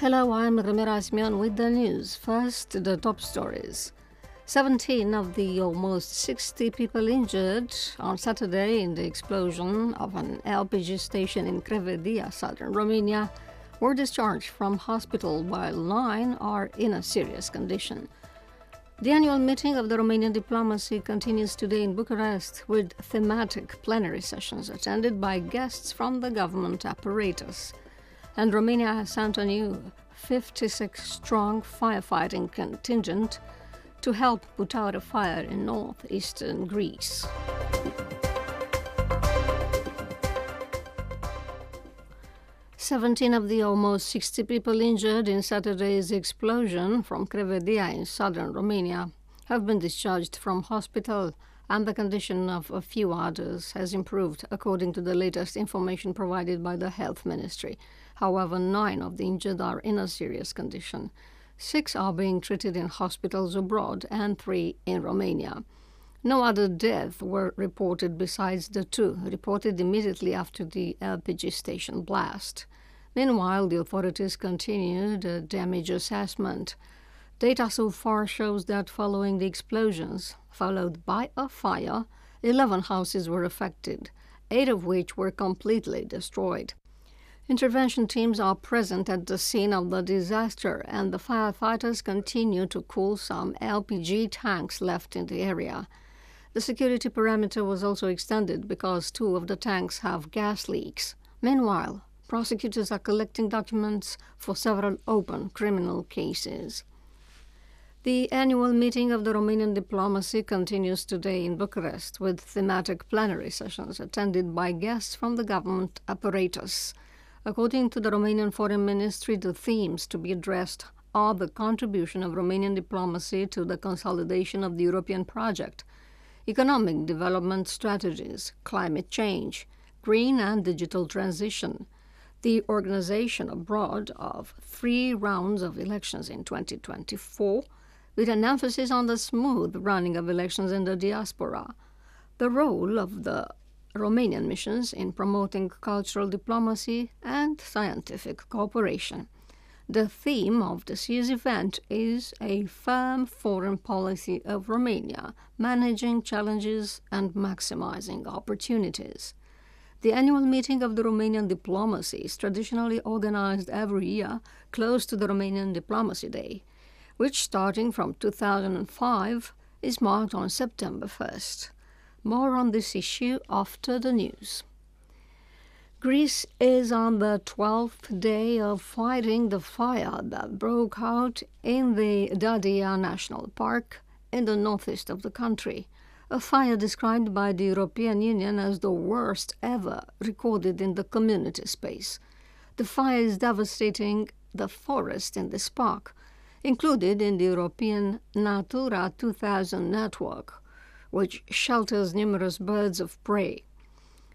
Hello, I'm Ramira Asmian with the news. First, the top stories. 17 of the almost 60 people injured on Saturday in the explosion of an LPG station in Crevedia, southern Romania, were discharged from hospital while nine are in a serious condition. The annual meeting of the Romanian diplomacy continues today in Bucharest with thematic plenary sessions attended by guests from the government apparatus and Romania has sent a new 56 strong firefighting contingent to help put out a fire in northeastern Greece. Seventeen of the almost 60 people injured in Saturday's explosion from Crevedia in southern Romania have been discharged from hospital and the condition of a few others has improved, according to the latest information provided by the Health Ministry. However, nine of the injured are in a serious condition. Six are being treated in hospitals abroad and three in Romania. No other deaths were reported besides the two reported immediately after the LPG station blast. Meanwhile, the authorities continued a damage assessment. Data so far shows that following the explosions, followed by a fire, 11 houses were affected, eight of which were completely destroyed. Intervention teams are present at the scene of the disaster, and the firefighters continue to cool some LPG tanks left in the area. The security perimeter was also extended because two of the tanks have gas leaks. Meanwhile, prosecutors are collecting documents for several open criminal cases. The annual meeting of the Romanian diplomacy continues today in Bucharest with thematic plenary sessions attended by guests from the government apparatus. According to the Romanian Foreign Ministry, the themes to be addressed are the contribution of Romanian diplomacy to the consolidation of the European project, economic development strategies, climate change, green and digital transition, the organization abroad of three rounds of elections in 2024, with an emphasis on the smooth running of elections in the diaspora, the role of the Romanian missions in promoting cultural diplomacy and scientific cooperation. The theme of this year's event is a firm foreign policy of Romania, managing challenges and maximizing opportunities. The annual meeting of the Romanian diplomacy is traditionally organized every year close to the Romanian Diplomacy Day, which starting from 2005 is marked on September 1st. More on this issue after the news. Greece is on the 12th day of fighting the fire that broke out in the Dadia National Park in the northeast of the country. A fire described by the European Union as the worst ever recorded in the community space. The fire is devastating the forest in this park, included in the European Natura 2000 network which shelters numerous birds of prey.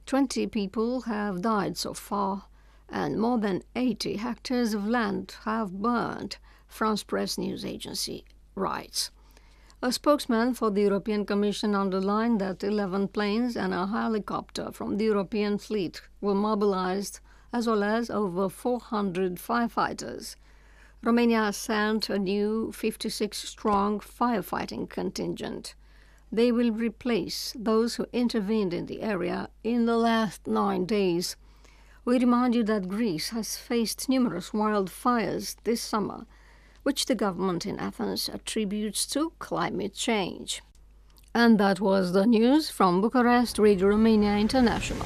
Twenty people have died so far, and more than 80 hectares of land have burned, France Press News Agency writes. A spokesman for the European Commission underlined that 11 planes and a helicopter from the European fleet were mobilized, as well as over 400 firefighters. Romania sent a new 56 strong firefighting contingent. They will replace those who intervened in the area in the last nine days. We remind you that Greece has faced numerous wildfires this summer, which the government in Athens attributes to climate change. And that was the news from Bucharest, Radio Romania International.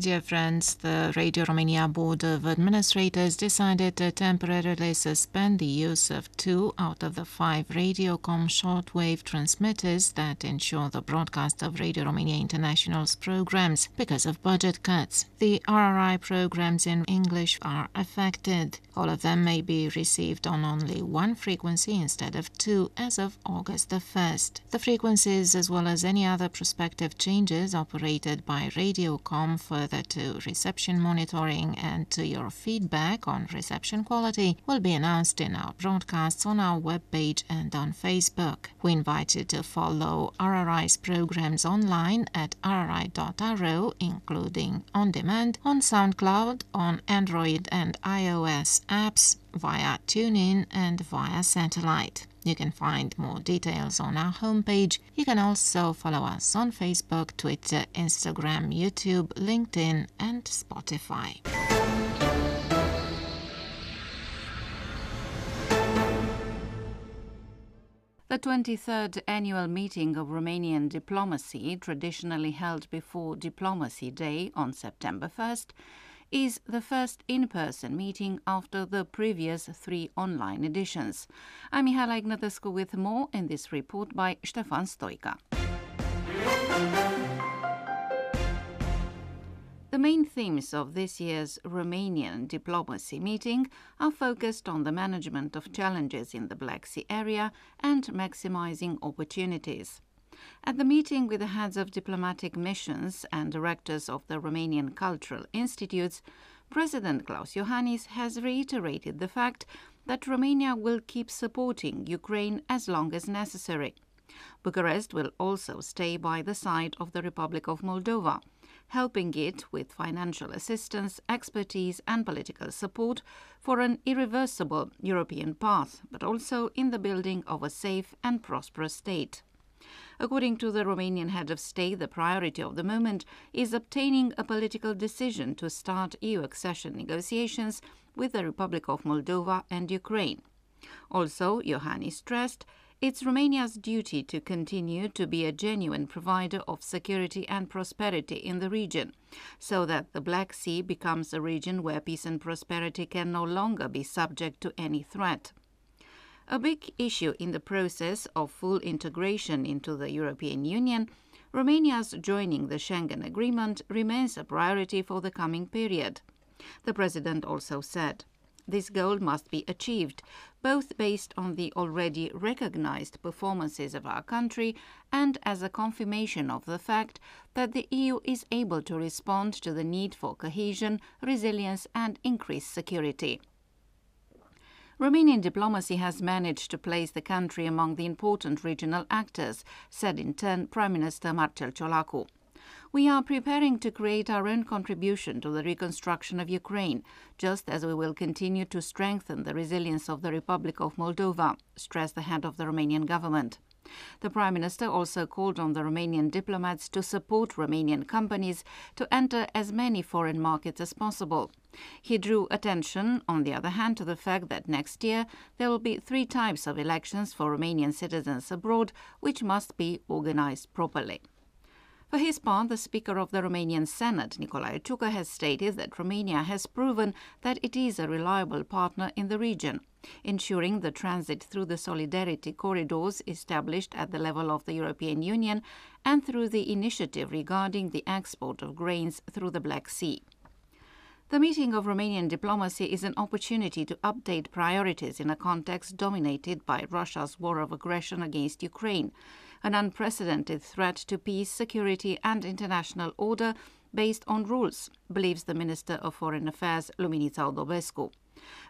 Dear friends, the Radio Romania Board of Administrators decided to temporarily suspend the use of two out of the five Radiocom shortwave transmitters that ensure the broadcast of Radio Romania International's programs because of budget cuts. The RRI programs in English are affected. All of them may be received on only one frequency instead of two as of August the 1st. The frequencies, as well as any other prospective changes operated by Radiocom for further to reception monitoring and to your feedback on reception quality will be announced in our broadcasts on our webpage and on Facebook. We invite you to follow RRI's programs online at rri.ro, including on demand, on SoundCloud, on Android and iOS apps, via TuneIn, and via satellite. You can find more details on our homepage. You can also follow us on Facebook, Twitter, Instagram, YouTube, LinkedIn, and Spotify. The 23rd annual meeting of Romanian diplomacy, traditionally held before Diplomacy Day on September 1st, is the first in-person meeting after the previous three online editions. I'm Mihaela Ignatescu with more in this report by Stefan Stoica. The main themes of this year's Romanian diplomacy meeting are focused on the management of challenges in the Black Sea area and maximizing opportunities. At the meeting with the heads of diplomatic missions and directors of the Romanian Cultural Institutes, President Klaus Iohannis has reiterated the fact that Romania will keep supporting Ukraine as long as necessary. Bucharest will also stay by the side of the Republic of Moldova, helping it with financial assistance, expertise, and political support for an irreversible European path, but also in the building of a safe and prosperous state. According to the Romanian head of state, the priority of the moment is obtaining a political decision to start EU accession negotiations with the Republic of Moldova and Ukraine. Also, Iohannis stressed it's Romania's duty to continue to be a genuine provider of security and prosperity in the region, so that the Black Sea becomes a region where peace and prosperity can no longer be subject to any threat. A big issue in the process of full integration into the European Union, Romania's joining the Schengen Agreement remains a priority for the coming period. The President also said, this goal must be achieved, both based on the already recognized performances of our country and as a confirmation of the fact that the EU is able to respond to the need for cohesion, resilience, and increased security. Romanian diplomacy has managed to place the country among the important regional actors, said in turn Prime Minister Marcel Ciolacu. We are preparing to create our own contribution to the reconstruction of Ukraine, just as we will continue to strengthen the resilience of the Republic of Moldova, stressed the head of the Romanian government. The Prime Minister also called on the Romanian diplomats to support Romanian companies to enter as many foreign markets as possible. He drew attention, on the other hand, to the fact that next year there will be three types of elections for Romanian citizens abroad, which must be organized properly. For his part, the Speaker of the Romanian Senate, Nicolae Ciucă, has stated that Romania has proven that it is a reliable partner in the region, ensuring the transit through the solidarity corridors established at the level of the European Union and through the initiative regarding the export of grains through the Black Sea. The meeting of Romanian diplomacy is an opportunity to update priorities in a context dominated by Russia's war of aggression against Ukraine, an unprecedented threat to peace, security, and international order based on rules, believes the Minister of Foreign Affairs Luminița Odobescu.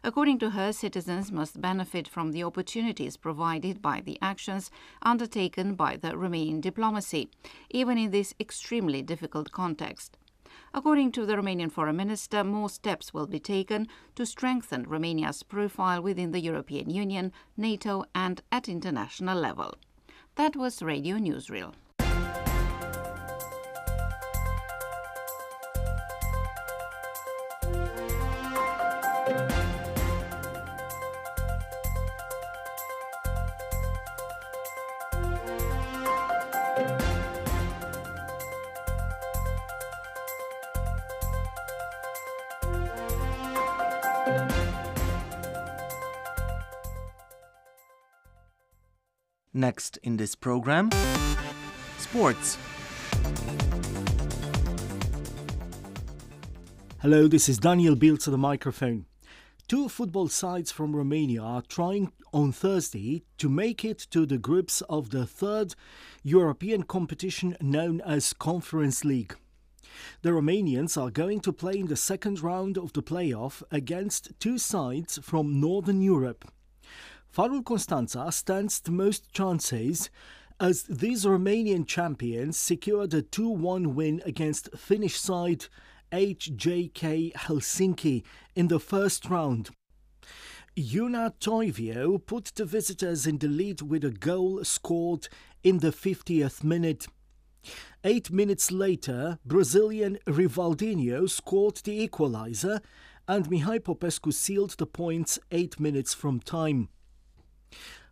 According to her, citizens must benefit from the opportunities provided by the actions undertaken by the Romanian diplomacy, even in this extremely difficult context. According to the Romanian Foreign Minister, more steps will be taken to strengthen Romania's profile within the European Union, NATO, and at international level. That was Radio Newsreel. Next in this program, sports. Hello, this is Daniel Biltz at the microphone. Two football sides from Romania are trying on Thursday to make it to the groups of the third European competition known as Conference League. The Romanians are going to play in the second round of the playoff against two sides from Northern Europe. Farul Constanța stands the most chances as these Romanian champions secured a 2 1 win against Finnish side HJK Helsinki in the first round. Joona Toivio put the visitors in the lead with a goal scored in the 50th minute. Eight minutes later, Brazilian Rivaldinho scored the equaliser and Mihai Popescu sealed the points eight minutes from time.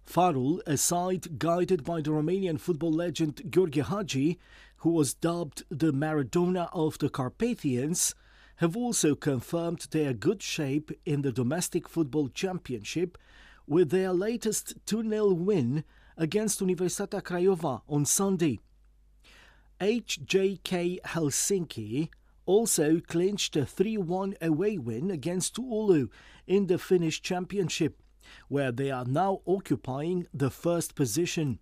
Farul, a side guided by the Romanian football legend Gheorghe Hagi, who was dubbed the Maradona of the Carpathians, have also confirmed their good shape in the domestic football championship with their latest 2 0 win against Universitatea Craiova on Sunday. HJK Helsinki also clinched a 3 1 away win against Oulu in the Finnish Championship where they are now occupying the first position.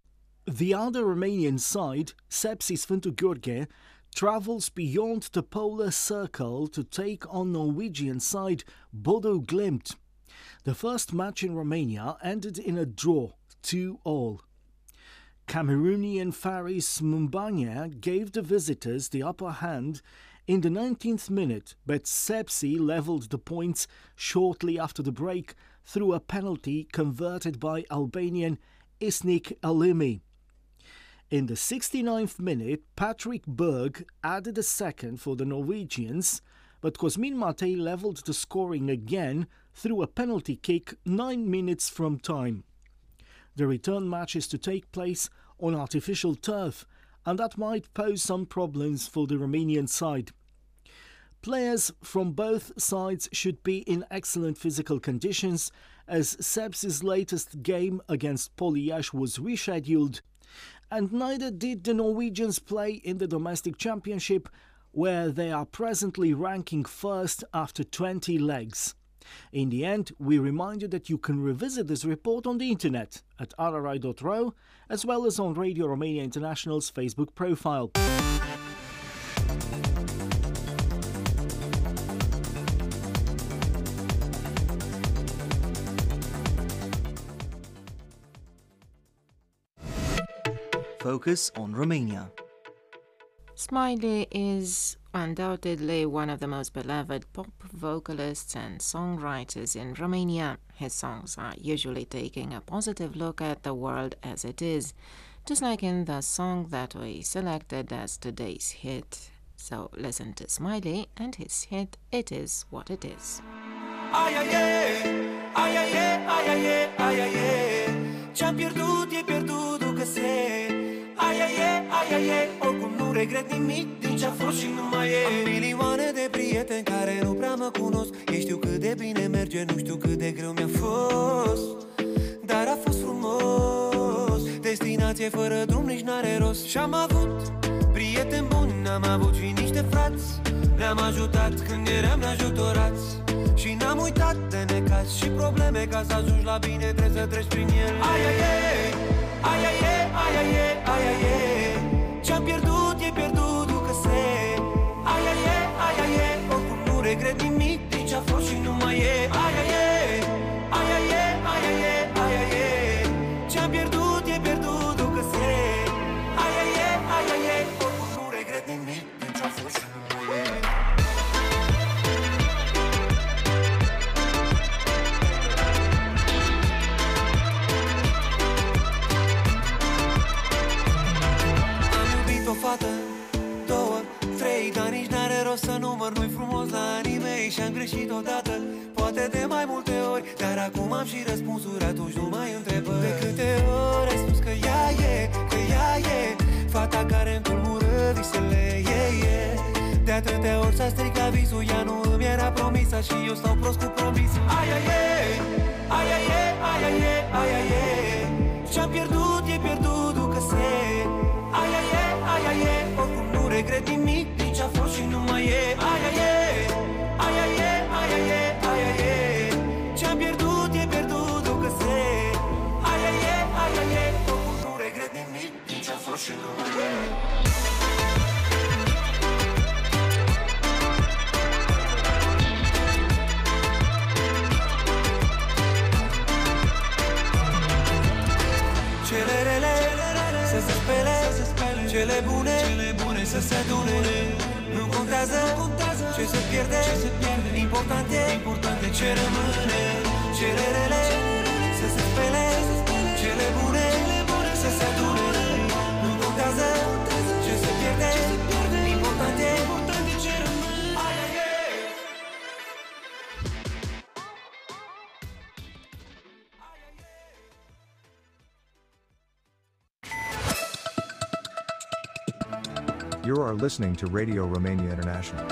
The other Romanian side, Sepsi Sfântu Gheorghe, travels beyond the polar circle to take on Norwegian side Bodo Glimt. The first match in Romania ended in a draw, 2 all. Cameroonian Faris Moumbagna gave the visitors the upper hand in the 19th minute, but Sepsi levelled the points shortly after the break through a penalty converted by Albanian Isnik Alimi. In the 69th minute, Patrick Berg added a second for the Norwegians, but Cosmin Matei levelled the scoring again through a penalty kick nine minutes from time. The return match is to take place on artificial turf, and that might pose some problems for the Romanian side. Players from both sides should be in excellent physical conditions as Sepsi's latest game against Poli Iași was rescheduled, and neither did the Norwegians play in the domestic championship, where they are presently ranking first after 20 legs. In the end, we remind you that you can revisit this report on the internet at rri.ro as well as on Radio Romania International's Facebook profile. Focus on Romania. Smiley is undoubtedly one of the most beloved pop vocalists and songwriters in Romania. His songs are usually taking a positive look at the world as it is, just like in the song that we selected as today's hit. So listen to Smiley and his hit It Is What It Is. Ai, ai, ai, ai, ai, ai, ai, ai, Ce-am pierdut e. Pierdut că se Ai, ai, ai, ai, ai, oricum nu regret nimic din ce-a fost și nu mai e. Am milioane de prieteni care nu prea mă cunosc. Ei știu cât de bine merge, nu știu cât de greu mi-a fost. Dar a fost frumos. Destinație fără drum nici n-are rost. Și-am avut prieteni buni, n-am avut și niște frați. Ne-am ajutat când eram neajutorați. Și n-am uitat de necaz și probleme. Ca să ajungi la bine trebuie să treci prin ele. Ai, ai, ai Ai, ai, ai, ai, ai, ai, ai, Ce-am poate de mai multe ori Dar acum am și răspunsuri, atunci nu mai întrebă De câte ori ai spus că ea e, că ea e Fata care îmi tulbură visele, e, e. De atâtea ori s-a stricat visul Ea nu îmi era promisă și eu stau prost cu promis Aia e, aia e, aia e, aia e. Ce-am pierdut, e pierdut, ducă se. Aia e, aia e, oricum nu regret nimic Nici a fost și nu mai e. Aia e, aia Nici a fost și nu mai e Cele rele să se spele Cele bune să se adune. Nu contează ce se pierde Important e ce rămâne. Cele rele să se spele Cele You are listening to Radio Romania International.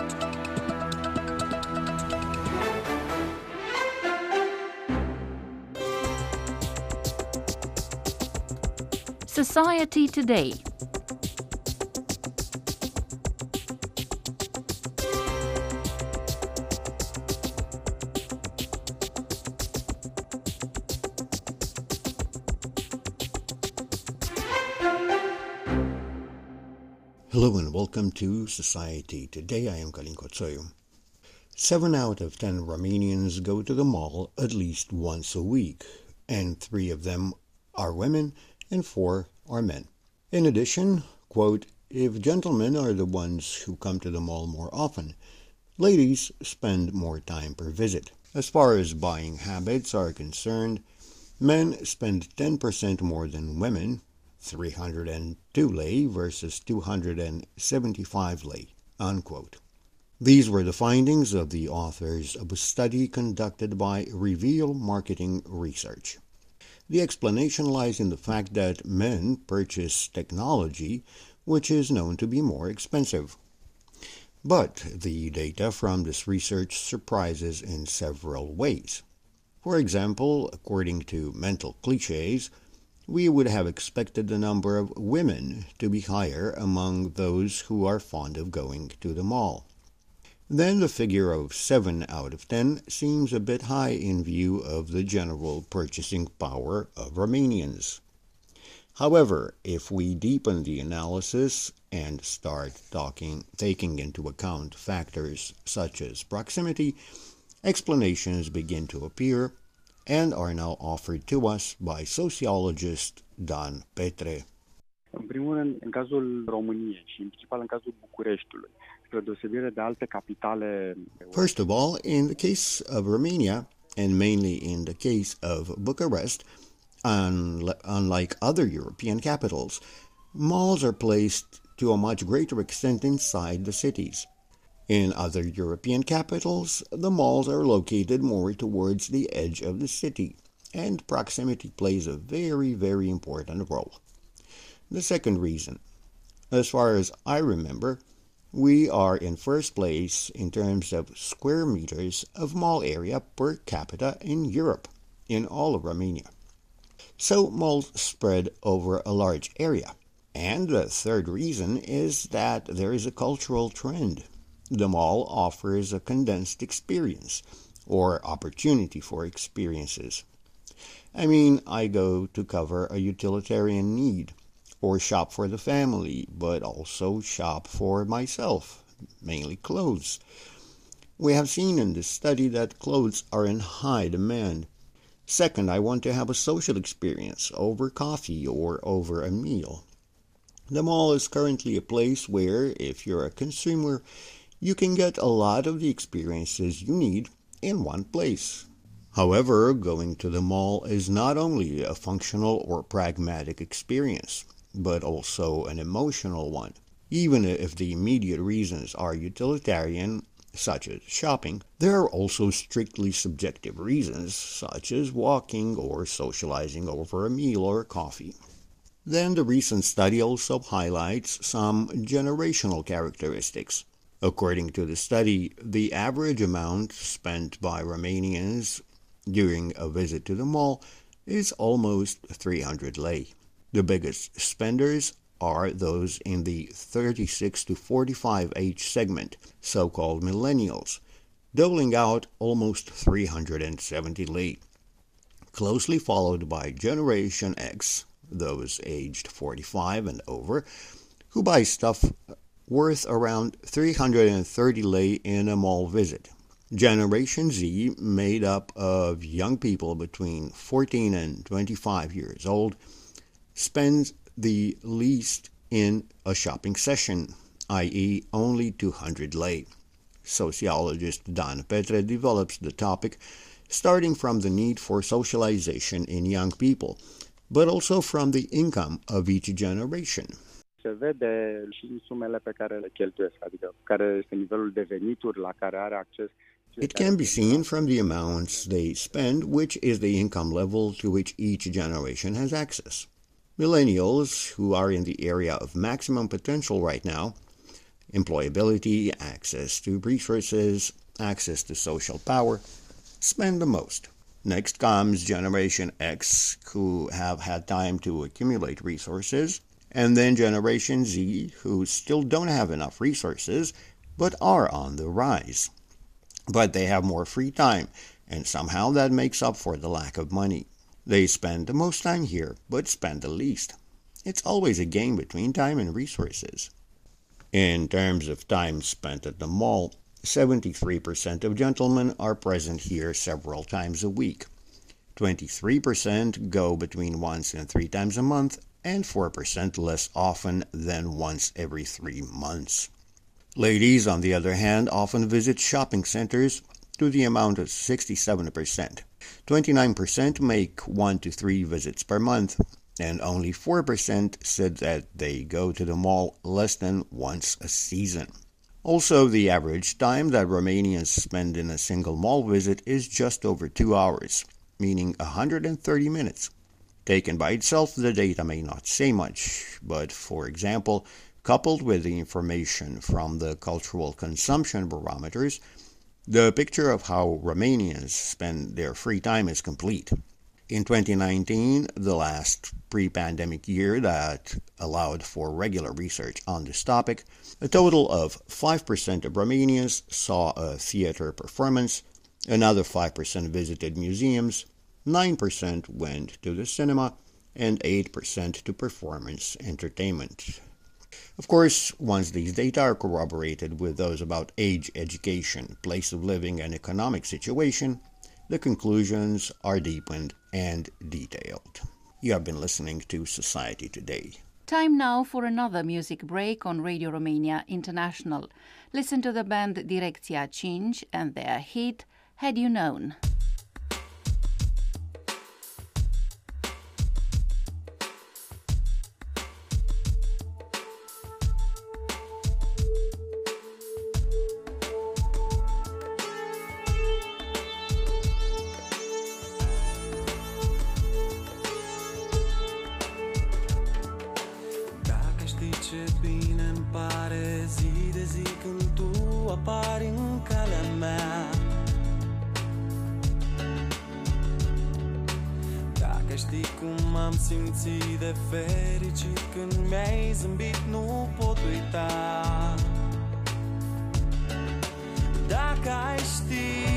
Society Today. Welcome to Society. Today I am Kalin Kotsoyu. Seven out of ten Romanians go to the mall at least once a week, and three of them are women and four are men. In addition, quote, if gentlemen are the ones who come to the mall more often, ladies spend more time per visit. As far as buying habits are concerned, men spend 10% more than women, 302 lei versus 275 lei, unquote. These were the findings of the authors of a study conducted by Reveal Marketing Research. The explanation lies in the fact that men purchase technology which is known to be more expensive. But the data from this research surprises in several ways. For example, according to mental cliches, we would have expected the number of women to be higher among those who are fond of going to the mall. Then the figure of 7 out of 10 seems a bit high in view of the general purchasing power of Romanians. However, if we deepen the analysis and start talking, taking into account factors such as proximity, explanations begin to appear and are now offered to us by sociologist Dan Petre. În primul rând, în cazul României și în principal în cazul Bucureștiului, spre deosebire de alte capitale. First of all, in the case of Romania, and mainly in the case of Bucharest, un- unlike other European capitals, malls are placed to a much greater extent inside the cities. In other European capitals, the malls are located more towards the edge of the city, and proximity plays a very, very important role. The second reason, as far as I remember, we are in first place in terms of square meters of mall area per capita in Europe, in all of Romania. So malls spread over a large area. And the third reason is that there is a cultural trend. The mall offers a condensed experience or opportunity for experiences. I mean, I go to cover a utilitarian need or shop for the family, but also shop for myself, mainly clothes. We have seen in this study that clothes are in high demand. Second, I want to have a social experience over coffee or over a meal. The mall is currently a place where, if you're a consumer, you can get a lot of the experiences you need in one place. However, going to the mall is not only a functional or pragmatic experience, but also an emotional one. Even if the immediate reasons are utilitarian, such as shopping, there are also strictly subjective reasons, such as walking or socializing over a meal or coffee. Then the recent study also highlights some generational characteristics. According to the study, the average amount spent by Romanians during a visit to the mall is almost 300 lei. The biggest spenders are those in the 36 to 45 age segment, so called millennials, doling out almost 370 lei. Closely followed by Generation X, those aged 45 and over, who buy stuff worth around 330 lei in a mall visit. Generation Z, made up of young people between 14 and 25 years old, spends the least in a shopping session, i.e., only 200 lei. Sociologist Dan Petre develops the topic starting from the need for socialization in young people, but also from the income of each generation. Se vede și în sumele pe care le cheltuiesc, adică care este nivelul de venituri la care are acces It can be seen from the amounts they spend, which is the income level to which each generation has access. Millennials, who are in the area of maximum potential right now, employability, access to resources, access to social power, spend the most. Next comes Generation X, who have had time to accumulate resources, and then Generation Z, who still don't have enough resources but are on the rise. But they have more free time, and somehow that makes up for the lack of money. They spend the most time here, but spend the least. It's always a game between time and resources. In terms of time spent at the mall, 73% of gentlemen are present here several times a week. 23% go between once and three times a month, and 4% less often than once every three months. Ladies, on the other hand, often visit shopping centers to the amount of 67%. 29% make one to three visits per month, and only 4% said that they go to the mall less than once a season. Also, the average time that Romanians spend in a single mall visit is just over two hours, meaning 130 minutes. Taken by itself, the data may not say much, but for example, coupled with the information from the cultural consumption barometers, the picture of how Romanians spend their free time is complete. In 2019, the last pre pandemic year that allowed for regular research on this topic, a total of 5% of Romanians saw a theater performance, another 5% visited museums, 9% went to the cinema, and 8% to performance entertainment. Of course, once these data are corroborated with those about age, education, place of living, and economic situation, the conclusions are deepened and detailed. You have been listening to Society Today. Time now for another music break on Radio Romania International. Listen to the band Direcția 5 and their hit Had You Known. mare zi de zi când tu apari în calea mea. Dacă știi cum am simțit de fericit când mi-ai zâmbit nu pot uita. Dacă ai ști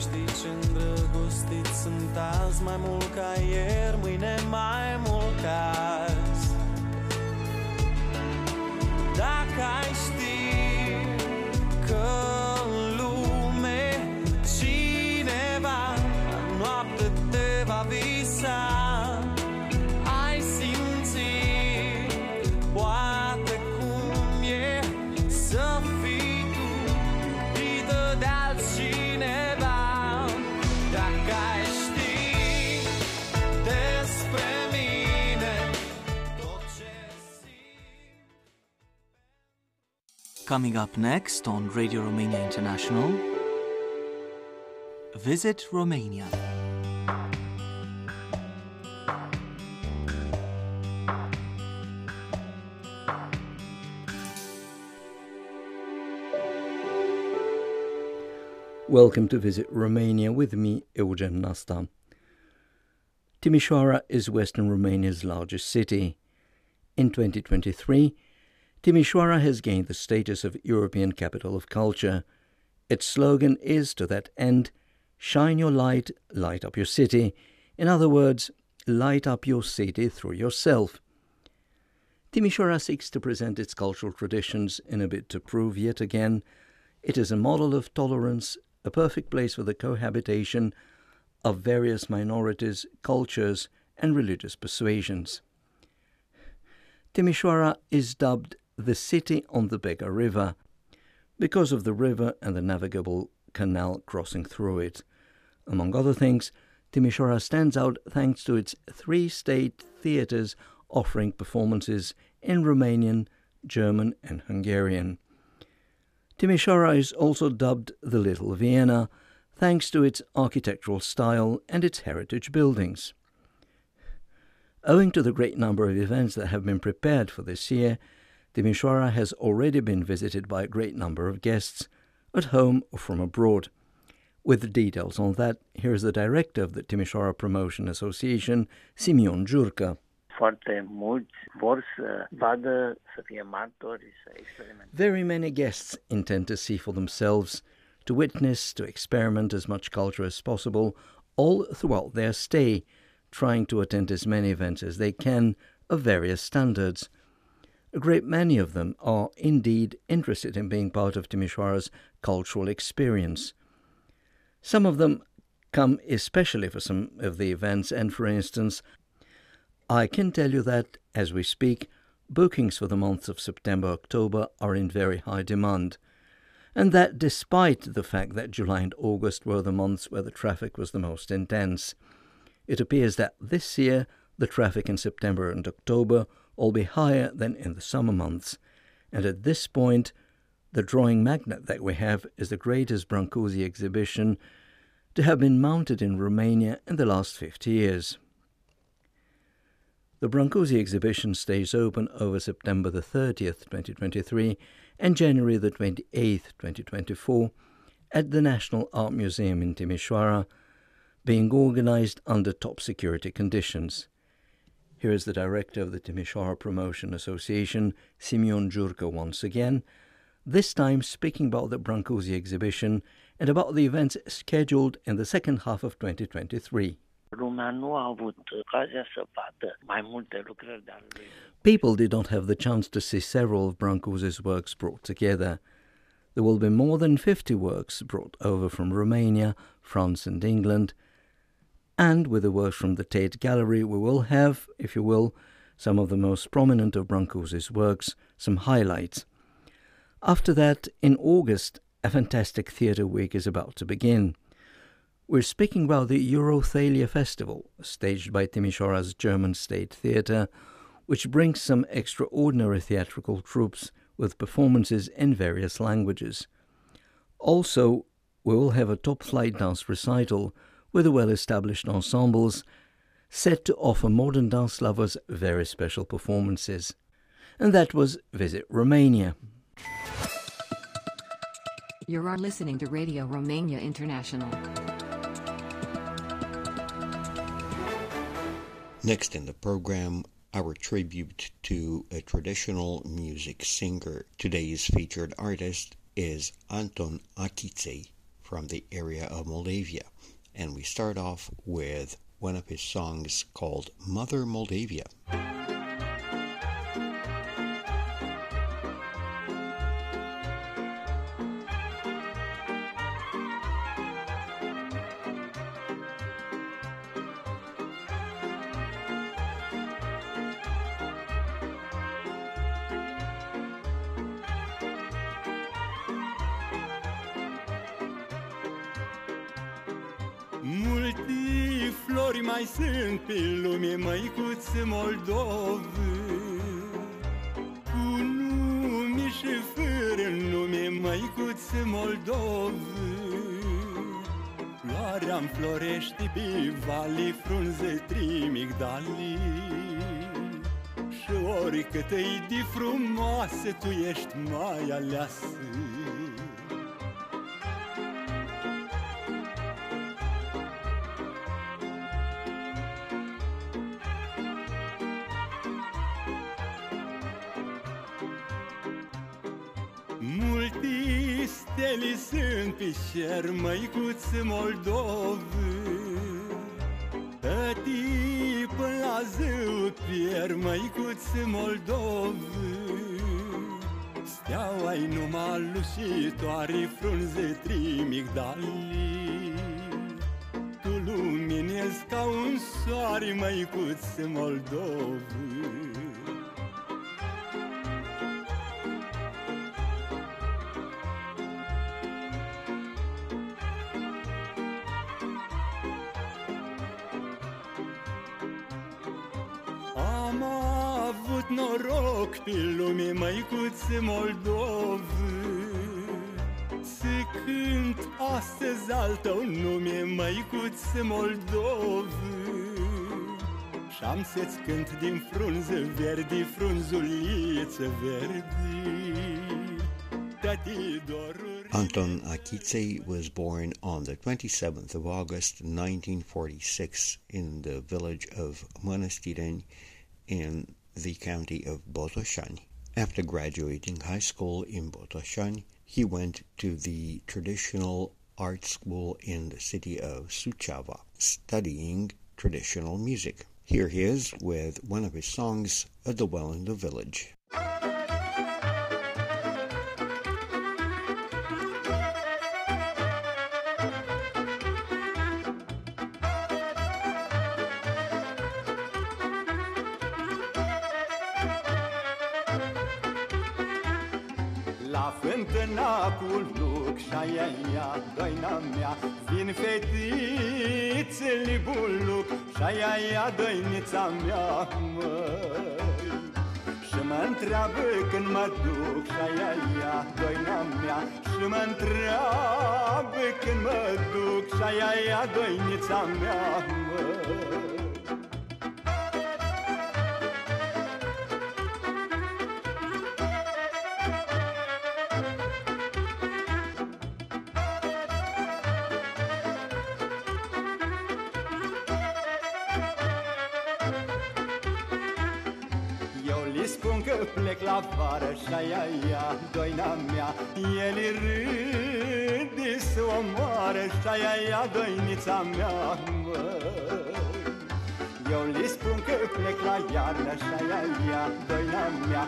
știți ce îndrăgostit sunt azi Mai mult ca ieri, mâine mai mult ca azi. Dacă ai ști că Coming up next on Radio Romania International, Visit Romania. Welcome to Visit Romania with me, Eugen Nasta. Timișoara is Western Romania's largest city. In 2023, Timișoara has gained the status of European Capital of Culture. Its slogan is, to that end, Shine your light, light up your city. In other words, light up your city through yourself. Timișoara seeks to present its cultural traditions in a bid to prove yet again it is a model of tolerance, a perfect place for the cohabitation of various minorities, cultures, and religious persuasions. Timișoara is dubbed the city on the Bega River because of the river and the navigable canal crossing through it. Among other things, Timișoara stands out thanks to its three state theatres offering performances in Romanian, German, and Hungarian. Timișoara is also dubbed the Little Vienna, thanks to its architectural style and its heritage buildings. Owing to the great number of events that have been prepared for this year, Timișoara has already been visited by a great number of guests, at home or from abroad. With details on that, here is the director of the Timișoara Promotion Association, Simion Giurca. foarte mulți vor să vadă, să fie martori, să experimenteze. Very many guests intend to see for themselves, to witness, to experiment as much culture as possible, all throughout their stay, trying to attend as many events as they can of various standards. A great many of them are indeed interested in being part of Timișoara's cultural experience. Some of them come especially for some of the events, and for instance, I can tell you that, as we speak, bookings for the months of September October are in very high demand, and that despite the fact that July and August were the months where the traffic was the most intense. It appears that this year the traffic in September and October be higher than in the summer months, and at this point, the drawing magnet that we have is the greatest Brancusi exhibition to have been mounted in Romania in the last 50 years. The Brancusi exhibition stays open over September the 30th, 2023 and January the 28th, 2024 at the National Art Museum in Timișoara, being organized under top security conditions. Here is the director of the Timișoara Promotion Association, Simion Giurca, once again, this time speaking about the Brancusi exhibition and about the events scheduled in the second half of 2023. Lumea nu a avut ocazia să vadă mai multe lucrări de lui. People did not have the chance to see several of Brancusi's works brought together. There will be more than 50 works brought over from Romania, France, and England. And with the works from the Tate Gallery, we will have, if you will, some of the most prominent of Brancusi's works, some highlights. After that, in August, a fantastic theatre week is about to begin. We're speaking about the Eurothalia Festival, staged by Timișoara's German State Theatre, which brings some extraordinary theatrical troupes with performances in various languages. Also, we will have a top flight dance recital with the well established ensembles set to offer modern dance lovers very special performances. And that was Visit Romania. You are listening to Radio Romania International. Next in the program, our tribute to a traditional music singer. Today's featured artist is Anton Achiței from the area of Moldavia, and we start off with one of his songs called Mother Moldavia. Multi flori mai sunt pe lume, măicuț Moldov. Cu nume și fără nume, măicuț Moldov. Floarea înflorește pe vali, frunze trimigdali Și oricât e de frumoasă, tu ești mai aleasă pe cer, măicuț Moldov Tăti până la zâu pier, măicuț Moldov Steaua-i numai lușitoare, frunze trimigdali Tu luminezi ca un soare, măicuț Moldov noroc pe lume, măicuț Moldov. Să cânt astăzi al tău nume, măicuț Moldov. Și-am să-ți cânt din verdi, frunzuliță doruri. Anton Achiței was born on the 27th of August 1946 in the village of Mănăstireni in the county of Botoșani. After graduating high school in Botoșani, he went to the traditional art school in the city of Suceava, studying traditional music. Here he is with one of his songs, A Dwell in the Village. Luc și aia ia doina mea. Vin fetițe buluc și aia ia doinița mea măi. Și mă întreabă când mă duc și aia ia doina mea. Și mă întreabă când mă duc și aia ia doinița mea măi vară și aia ia doina mea El râde să o moară și aia ia doinița mea măi. Eu li spun că plec la iarnă și aia ia doina mea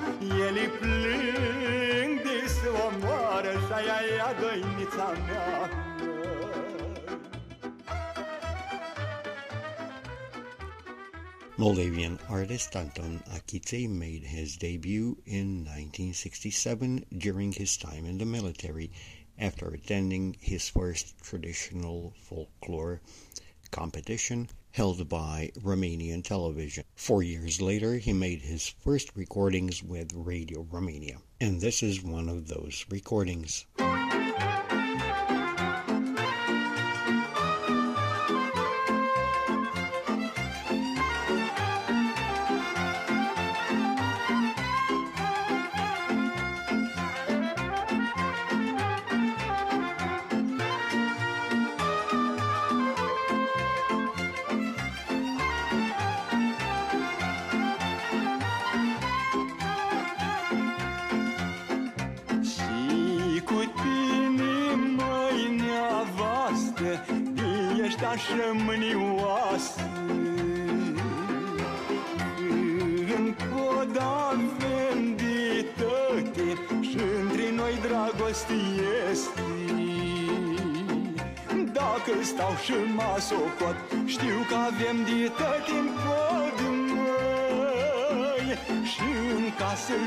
El plâng de să o moară și aia ia doinița mea măi. Moldavian artist Anton Achiței made his debut in 1967 during his time in the military after attending his first traditional folklore competition held by Romanian television. Four years later, he made his first recordings with Radio Romania, and this is one of those recordings.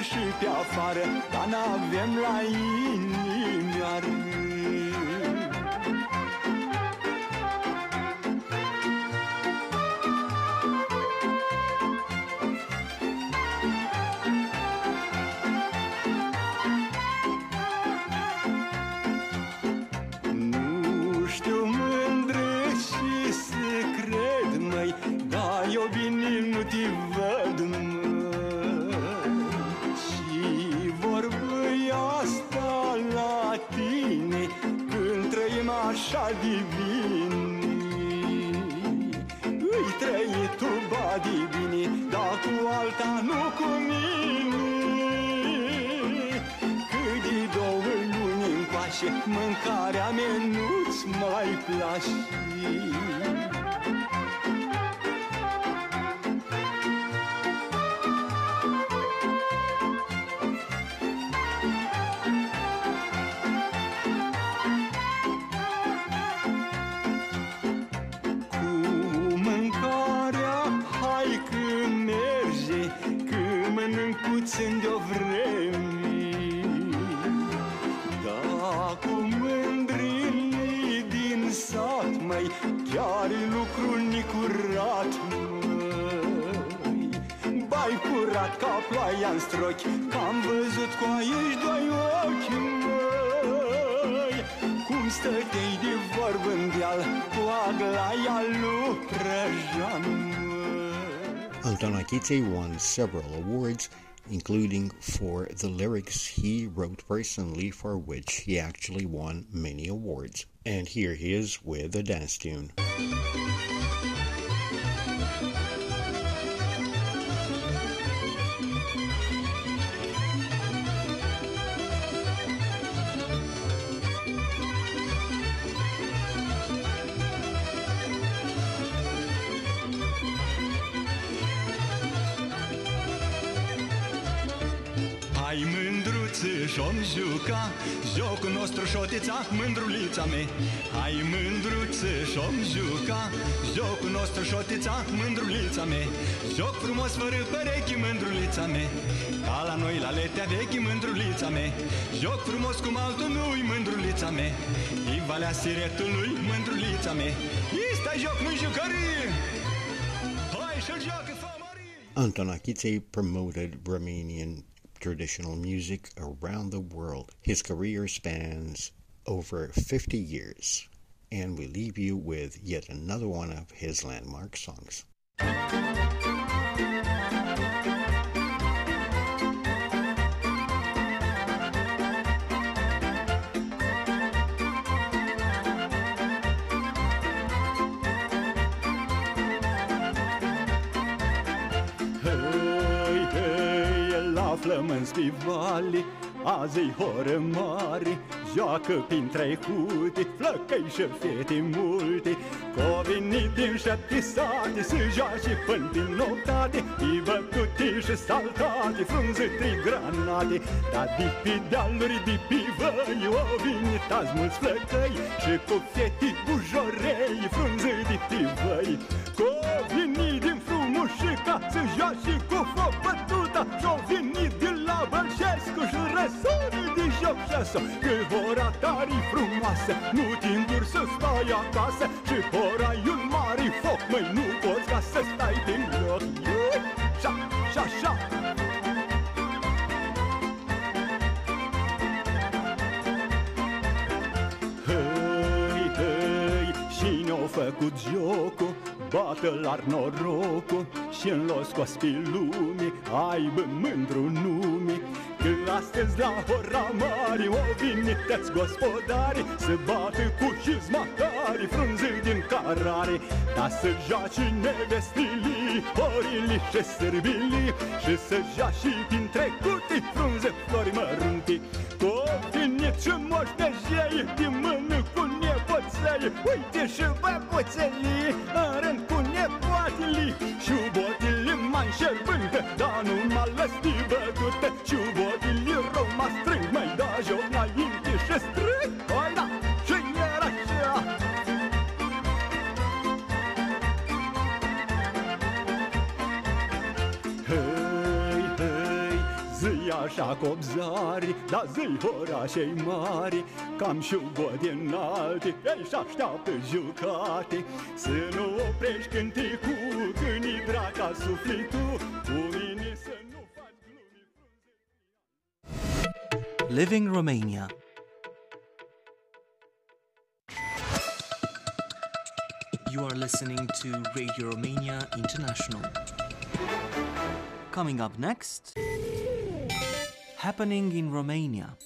是掉发的，但那未来。Mâncarea mea nu-ți mai place măi Anton Achiței won several awards, including for the lyrics he wrote personally, for which he actually won many awards. And here he is with a dance tune. Și-om juca Jocul nostru șotița, mândrulița me Hai mândruță și-om juca Jocul nostru șotița, mândrulița me Joc frumos fără perechi, mândrulița me Ca la noi la letea vechi, mândrulița me Joc frumos cum altul nu-i, mândrulița me I valea siretului, mândrulița me Ista joc nu jucării! Hai și-l joacă fămării Antonakite promoted Romanian traditional music around the world. His career spans over 50 years, and we leave you with yet another one of his landmark songs. El aflăm în spivali Azi-i horă mare Joacă prin trecute Flăcăi și fete multe. Co venit din șapte sate Să joace până din noptate I bătute și saltate Frunzăte granate. Dar de pe dealuri, de pe văi O venit azi mulți flăcăi Și cu fete bujorei Frunză de pe văi Co venit din frumușica Să joace cu foc bătuta Și-o venit de la Bălșescu Și răsare de joc și așa Că ora tari frumoasă Nu te îndur să stai acasă. Și ora e un mare foc Măi, nu poți ca să stai din loc. Iu, Șa, șa, șa. Hei, hei, și ne-au făcut jocul Bată-l norocul și-n l-o scos pe lume Aibă mândru nume Că astăzi la ora mare O viniteți gospodari Să bată cu hizmatari Frunze din carare. Ca să joace nevestilii Orilii și sârbilii Și să joace din trecutii Frunze flori măruntii Cu vinit și moștejei Din mână cu nepoței. Uite și băbuțelii În rând cu nepoatelii Și botile mai șerbântă Dar nu m-a lăstit bătută Și botile zi așa copzari, da zi orașei mari, cam șugode înalte, ei și așteaptă jucate, să nu oprești cânticul, când i draca sufletul, cu mine să nu faci Living Romania. You are listening to Radio Romania International. Coming up next, happening in Romania.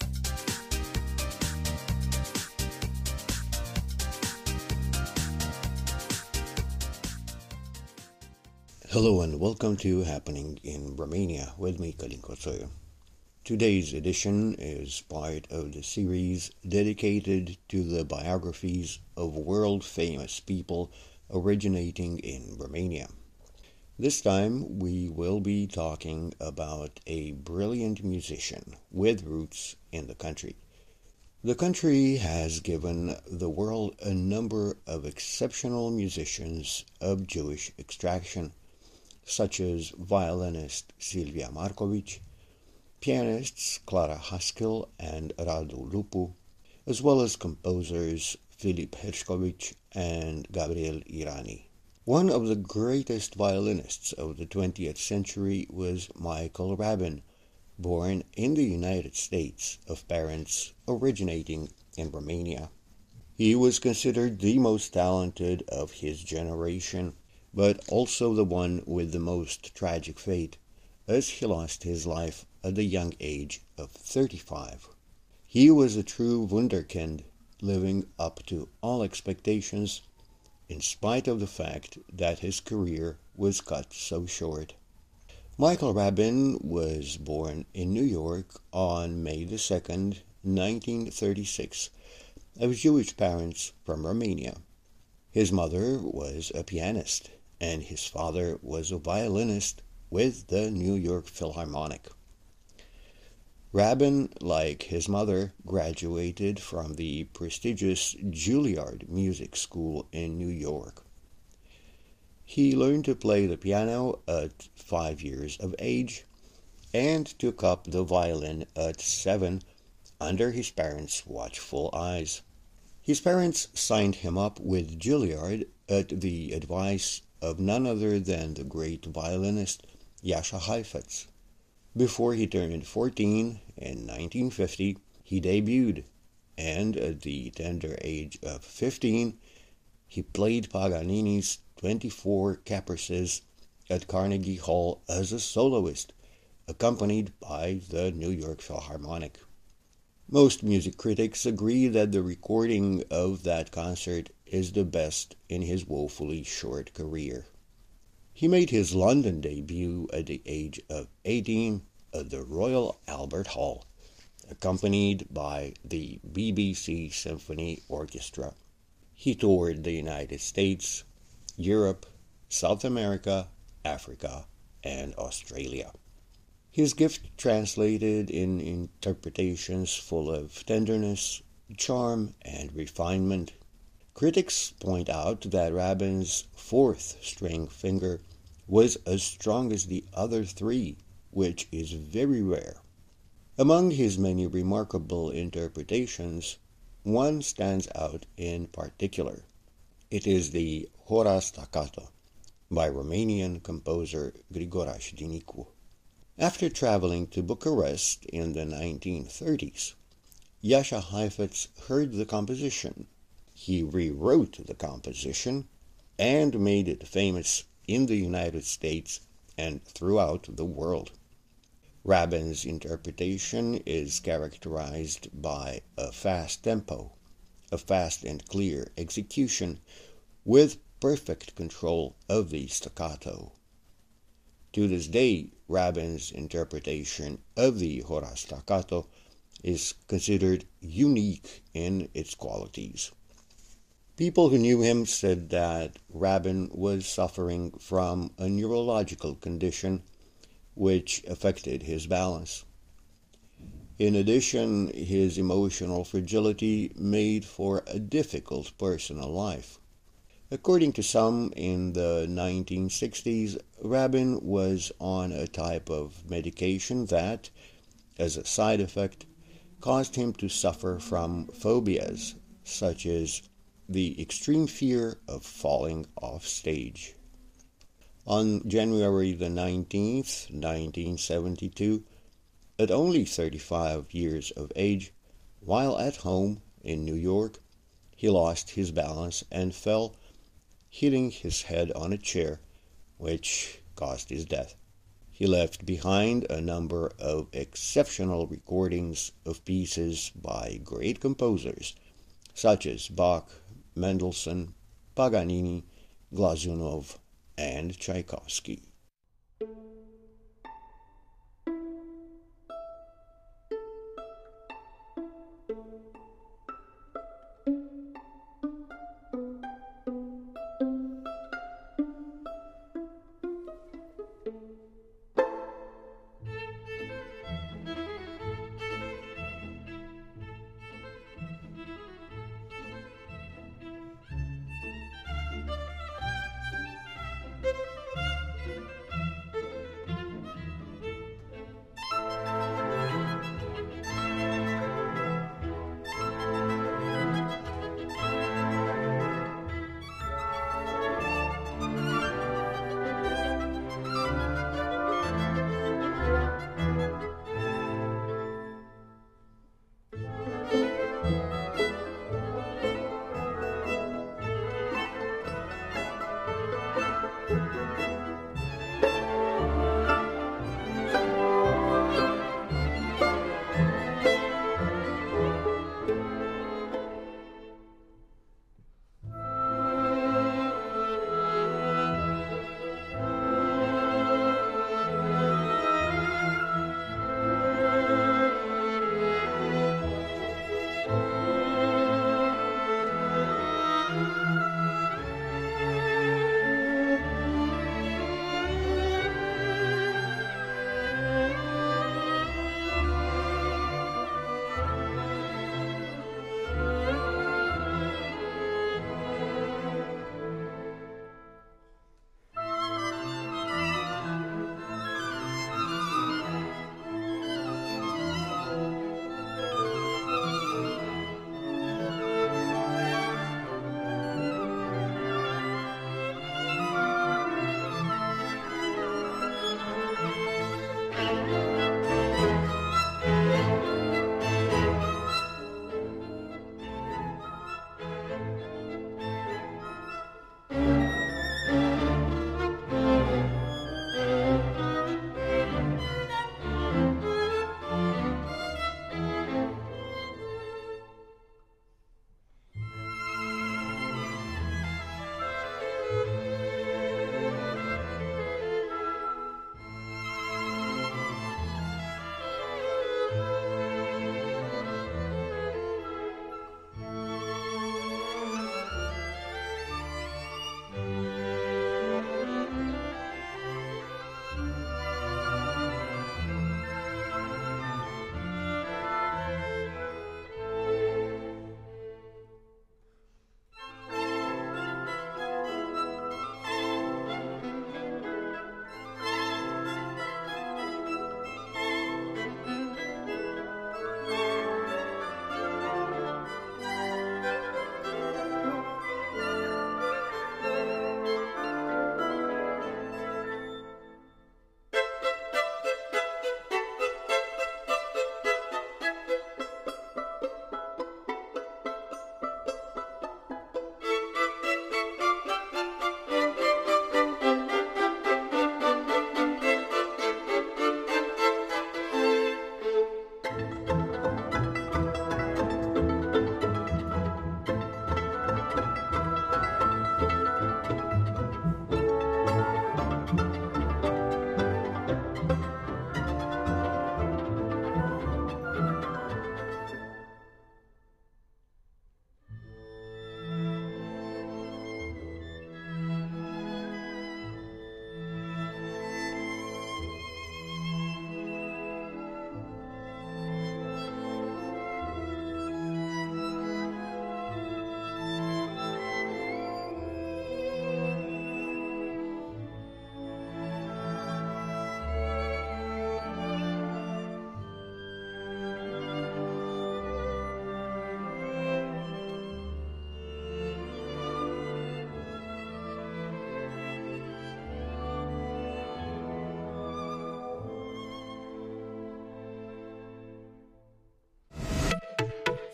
Hello and welcome to Happening in Romania with me, Kalin Kotsoyo. Today's edition is part of the series dedicated to the biographies of world famous people originating in Romania. This time we will be talking about a brilliant musician with roots in the country. The country has given the world a number of exceptional musicians of Jewish extraction, such as violinist Silvia Marcovici, pianists Clara Haskil and Radu Lupu, as well as composers Filip Herșcovici and Gabriel Iranyi. One of the greatest violinists of the 20th century was Michael Rabin, born in the United States of parents originating in Romania. He was considered the most talented of his generation, but also the one with the most tragic fate, as he lost his life at the young age of 35. He was a true wunderkind, living up to all expectations in spite of the fact that his career was cut so short. Michael Rabin was born in New York on May the 2nd, 1936, of Jewish parents from Romania. His mother was a pianist, and his father was a violinist with the New York Philharmonic. Rabin, like his mother, graduated from the prestigious Juilliard Music School in New York. He learned to play the piano at five years of age and took up the violin at seven under his parents' watchful eyes. His parents signed him up with Juilliard at the advice of none other than the great violinist Jascha Heifetz. Before he turned 14 in 1950, he debuted, and at the tender age of 15, he played Paganini's 24 caprices at Carnegie Hall as a soloist, accompanied by the New York Philharmonic. Most music critics agree that the recording of that concert is the best in his woefully short career. He made his London debut at the age of 18 at the Royal Albert Hall, accompanied by the BBC Symphony Orchestra. He toured the United States, Europe, South America, Africa, and Australia. His gift translated in interpretations full of tenderness, charm, and refinement. Critics point out that Rabin's fourth string finger was as strong as the other three, which is very rare. Among his many remarkable interpretations, one stands out in particular. It is the Hora Staccato by Romanian composer Grigoraș Dinicu. After traveling to Bucharest in the 1930s, Jascha Heifetz heard the composition. He rewrote the composition and made it famous in the United States and throughout the world. Rabin's interpretation is characterized by a fast tempo, a fast and clear execution, with perfect control of the staccato. To this day, Rabin's interpretation of the Hora staccato is considered unique in its qualities. People who knew him said that Rabin was suffering from a neurological condition which affected his balance. In addition, his emotional fragility made for a difficult personal life. According to some, in the 1960s, Rabin was on a type of medication that, as a side effect, caused him to suffer from phobias such as the extreme fear of falling off stage. On January the 19th, 1972, at only 35 years of age, while at home in New York, he lost his balance and fell, hitting his head on a chair, which caused his death. He left behind a number of exceptional recordings of pieces by great composers such as Bach, Mendelssohn, Paganini, Glazunov, and Tchaikovsky.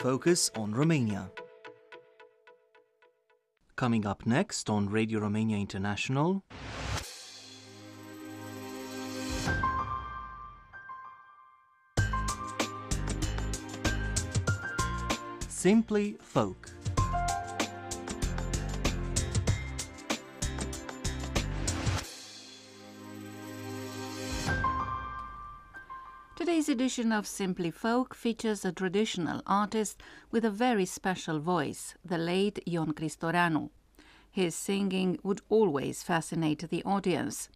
Focus on Romania. Coming up next on Radio Romania International. Simply Folk. Edition of Simply Folk features a traditional artist with a very special voice, the late Ion Cristoreanu. His singing would always fascinate the audience.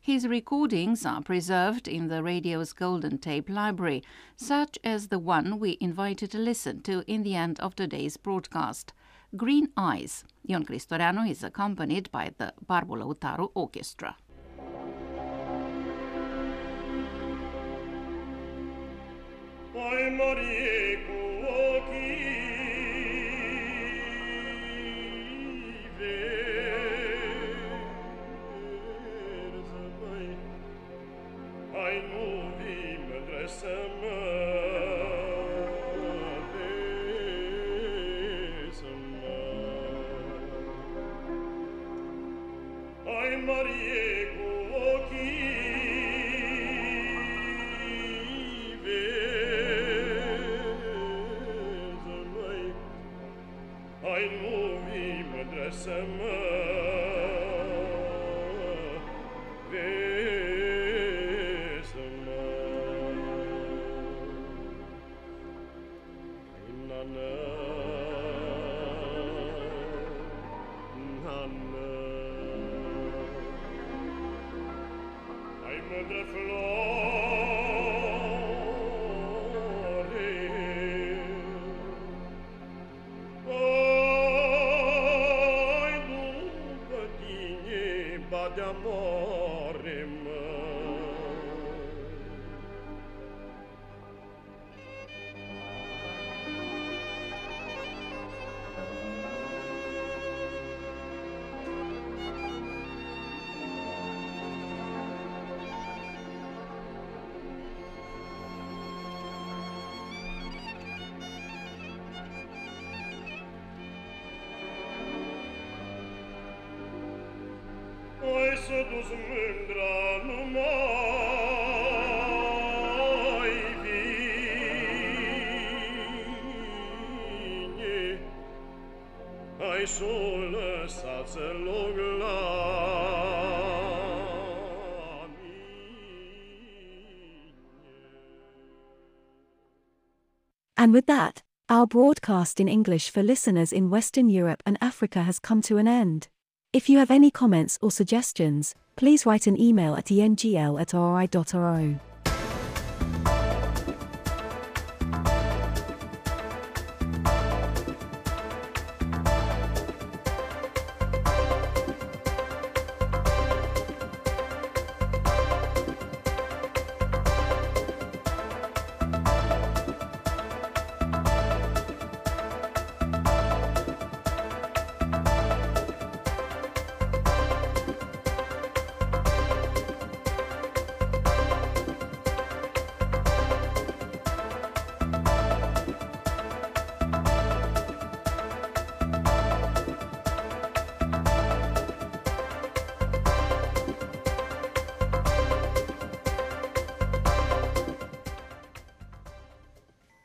His recordings are preserved in the radio's Golden Tape Library, such as the one we invited to listen to in the end of today's broadcast. Green Eyes. Ion Cristoreanu is accompanied by the Barbu Lăutaru Orchestra. Ai And with that, our broadcast in English for listeners in Western Europe and Africa has come to an end. If you have any comments or suggestions, please write an email at engl at rri.ro.